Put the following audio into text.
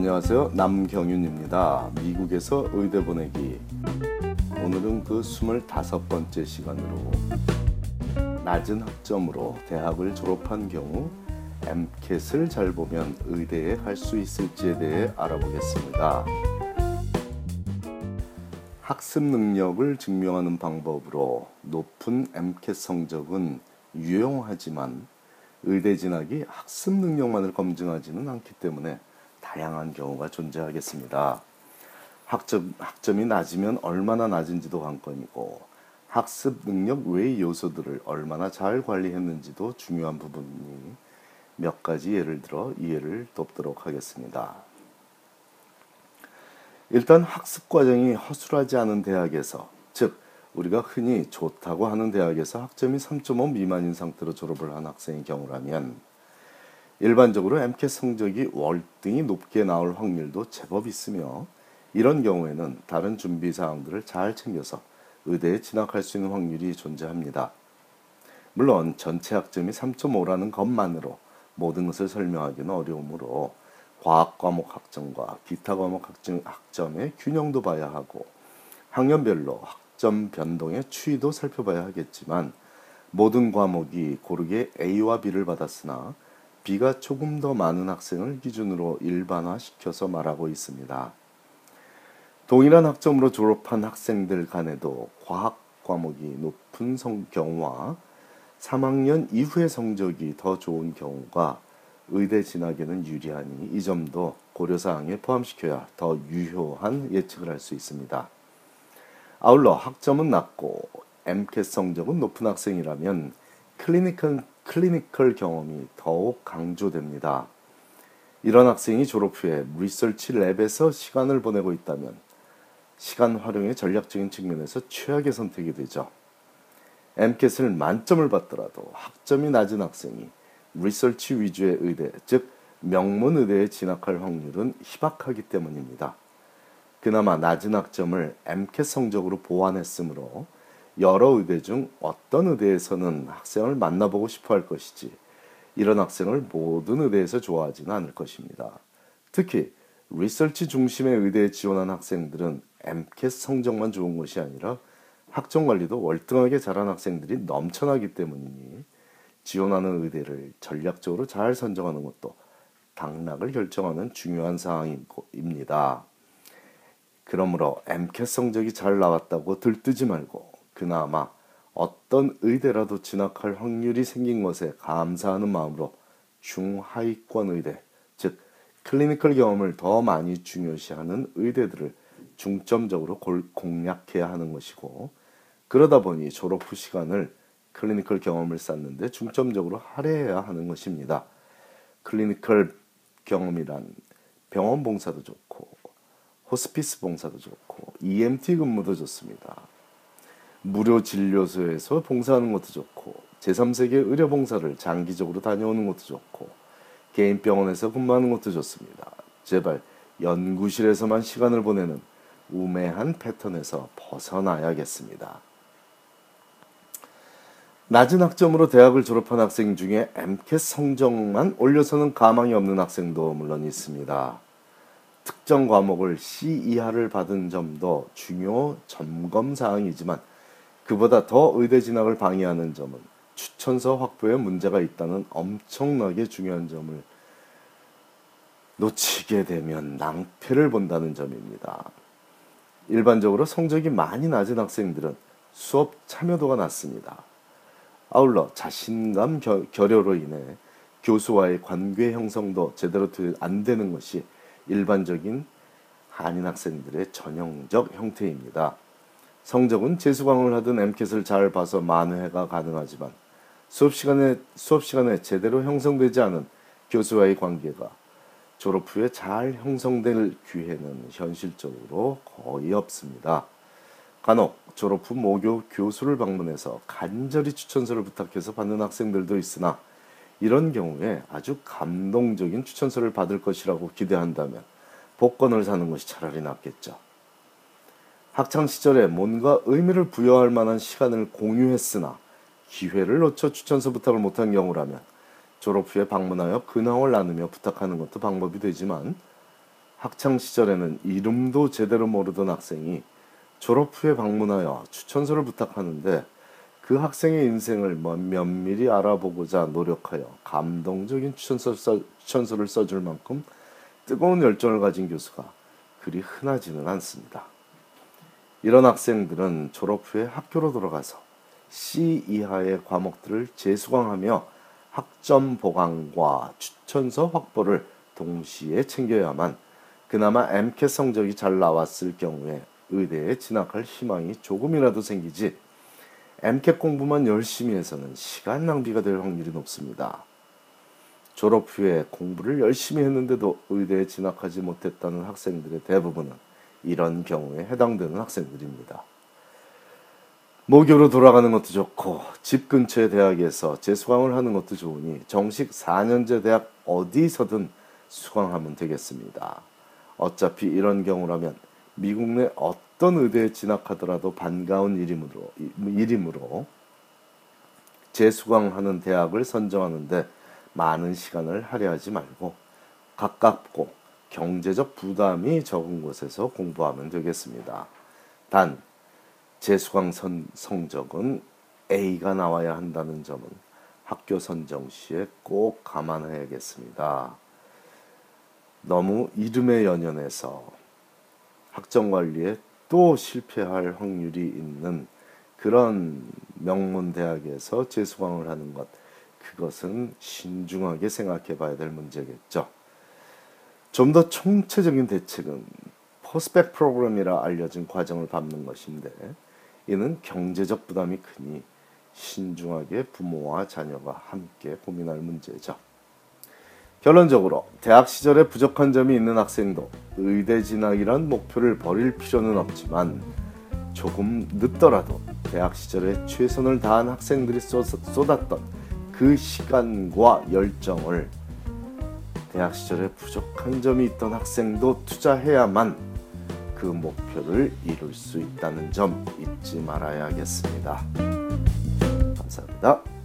안녕하세요. 남경윤입니다. 미국에서 의대 보내기. 오늘은 그 25번째 시간으로 낮은 학점으로 대학을 졸업한 경우 MCAT을 잘 보면 의대에 갈 수 있을지에 대해 알아보겠습니다. 학습 능력을 증명하는 방법으로 높은 MCAT 성적은 유용하지만 의대 진학이 학습 능력만을 검증하지는 않기 때문에 다양한 경우가 존재하겠습니다. 학점, 학점이 낮으면 얼마나 낮은지도 관건이고 학습 능력 외의 요소들을 얼마나 잘 관리했는지도 중요한 부분이니 몇 가지 예를 들어 이해를 돕도록 하겠습니다. 일단 학습 과정이 허술하지 않은 대학에서 즉 우리가 흔히 좋다고 하는 대학에서 학점이 3.5 미만인 상태로 졸업을 한 학생의 경우라면 일반적으로 MCAT 성적이 월등히 높게 나올 확률도 제법 있으며 이런 경우에는 다른 준비 사항들을 잘 챙겨서 의대에 진학할 수 있는 확률이 존재합니다. 물론 전체 학점이 3.5라는 것만으로 모든 것을 설명하기는 어려우므로 과학 과목 학점과 기타 과목 학점, 학점의 균형도 봐야 하고 학년별로 학점 변동의 추이도 살펴봐야 하겠지만 모든 과목이 고르게 A와 B를 받았으나 B가 조금 더 많은 학생을 기준으로 일반화시켜서 말하고 있습니다. 동일한 학점으로 졸업한 학생들 간에도 과학 과목이 높은 성 경우와 3학년 이후의 성적이 더 좋은 경우가 의대 진학에는 유리하니 이 점도 고려사항에 포함시켜야 더 유효한 예측을 할 수 있습니다. 아울러 학점은 낮고 MCAT 성적은 높은 학생이라면 clinical, clinical 경험이 더욱 강조됩니다. 이런 학생이 졸업 후에 research lab에서 시간을 보내고 있다면 시간 활용의 전략적인 측면에서 최악의 선택이 되죠. MCAT을 만점을 받더라도 학점이 낮은 학생이 research 위주의 의대, 즉 명문 의대에 진학할 확률은 희박하기 때문입니다. 그나마 낮은 학점을 MCAT 성적으로 보완했으므로 여러 의대 중 어떤 의대에서는 학생을 만나보고 싶어 할 것이지 이런 학생을 모든 의대에서 좋아하지는 않을 것입니다. 특히 리서치 중심의 의대에 지원한 학생들은 MCAT 성적만 좋은 것이 아니라 학점 관리도 월등하게 잘한 학생들이 넘쳐나기 때문이니 지원하는 의대를 전략적으로 잘 선정하는 것도 당락을 결정하는 중요한 사항입니다. 그러므로 MCAT 성적이 잘 나왔다고 들뜨지 말고 그나마 어떤 의대라도 진학할 확률이 생긴 것에 감사하는 마음으로 중하위권 의대, 즉 클리니컬 경험을 더 많이 중요시하는 의대들을 중점적으로 공략해야 하는 것이고 그러다 보니 졸업 후 시간을 클리니컬 경험을 쌓는데 중점적으로 할애해야 하는 것입니다. 클리니컬 경험이란 병원 봉사도 좋고 호스피스 봉사도 좋고 EMT 근무도 좋습니다. 무료 진료소에서 봉사하는 것도 좋고 제3세계 의료 봉사를 장기적으로 다녀오는 것도 좋고 개인 병원에서 근무하는 것도 좋습니다. 제발 연구실에서만 시간을 보내는 우매한 패턴에서 벗어나야겠습니다. 낮은 학점으로 대학을 졸업한 학생 중에 MCAT 성적만 올려서는 가망이 없는 학생도 물론 있습니다. 특정 과목을 C 이하를 받은 점도 중요 점검 사항이지만 그보다 더 의대 진학을 방해하는 점은 추천서 확보에 문제가 있다는 엄청나게 중요한 점을 놓치게 되면 낭패를 본다는 점입니다. 일반적으로 성적이 많이 낮은 학생들은 수업 참여도가 낮습니다. 아울러 자신감 결여로 인해 교수와의 관계 형성도 제대로 안 되는 것이 일반적인 한인 학생들의 전형적 형태입니다. 성적은 재수강을 하든 MCAT을 잘 봐서 만회가 가능하지만 수업 시간에 수업 시간에 제대로 형성되지 않은 교수와의 관계가 졸업 후에 잘 형성될 기회는 현실적으로 거의 없습니다. 간혹 졸업 후 모교 교수를 방문해서 간절히 추천서를 부탁해서 받는 학생들도 있으나 이런 경우에 아주 감동적인 추천서를 받을 것이라고 기대한다면 복권을 사는 것이 차라리 낫겠죠. 학창 시절에 뭔가 의미를 부여할 만한 시간을 공유했으나 기회를 놓쳐 추천서 부탁을 못한 경우라면 졸업 후에 방문하여 근황을 나누며 부탁하는 것도 방법이 되지만 학창 시절에는 이름도 제대로 모르던 학생이 졸업 후에 방문하여 추천서를 부탁하는데 그 학생의 인생을 면밀히 알아보고자 노력하여 감동적인 추천서, 써, 추천서를 써줄 만큼 뜨거운 열정을 가진 교수가 그리 흔하지는 않습니다. 이런 학생들은 졸업 후에 학교로 돌아가서 C 이하의 과목들을 재수강하며 학점 보강과 추천서 확보를 동시에 챙겨야만 그나마 MCAT 성적이 잘 나왔을 경우에 의대에 진학할 희망이 조금이라도 생기지 MCAT 공부만 열심히 해서는 시간 낭비가 될 확률이 높습니다. 졸업 후에 공부를 열심히 했는데도 의대에 진학하지 못했다는 학생들의 대부분은 이런 경우에 해당되는 학생들입니다. 모교로 돌아가는 것도 좋고 집 근처의 대학에서 재수강을 하는 것도 좋으니 정식 4년제 대학 어디서든 수강하면 되겠습니다. 어차피 이런 경우라면 미국 내 어떤 의대에 진학하더라도 반가운 일이므로, 일이므로 재수강하는 대학을 선정하는데 많은 시간을 할애하지 말고 가깝고 경제적 부담이 적은 곳에서 공부하면 되겠습니다. 단 재수강 선, 성적은 A가 나와야 한다는 점은 학교 선정 시에 꼭 감안해야겠습니다. 너무 이름에 연연해서 학점 관리에 또 실패할 확률이 있는 그런 명문 대학에서 재수강을 하는 것 그것은 신중하게 생각해 봐야 될 문제겠죠. 좀 더 총체적인 대책은 포스펙 프로그램이라 알려진 과정을 밟는 것인데 이는 경제적 부담이 크니 신중하게 부모와 자녀가 함께 고민할 문제죠. 결론적으로 대학 시절에 부족한 점이 있는 학생도 의대 진학이란 목표를 버릴 필요는 없지만 조금 늦더라도 대학 시절에 최선을 다한 학생들이 쏟았던 그 시간과 열정을 대학 시절에 부족한 점이 있던 학생도 투자해야만 그 목표를 이룰 수 있다는 점 잊지 말아야겠습니다. 감사합니다.